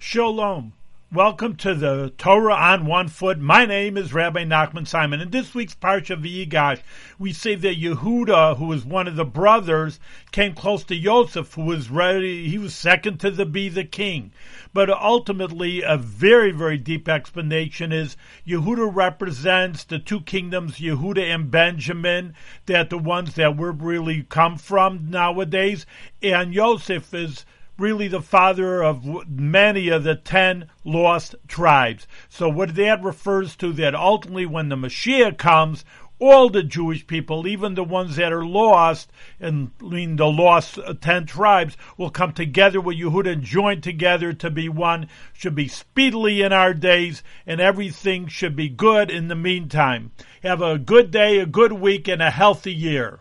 Shalom. Welcome to the Torah on One Foot. My name is Rabbi Nachman Simon. In this week's Parsha V'yigash, we say that Yehuda, who was one of the brothers, came close to Yosef, who was ready. He was second to the, be the king. But ultimately, a very, very deep explanation is Yehuda represents the two kingdoms, Yehuda and Benjamin, that the ones that we're really come from nowadays, and Yosef is really the father of many of the ten lost tribes. So what that refers to that ultimately when the Messiah comes, all the Jewish people, even the ones that are lost, and I mean the lost uh, ten tribes, will come together with Yehuda and join together to be one. Should be speedily in our days, and everything should be good in the meantime. Have a good day, a good week, and a healthy year.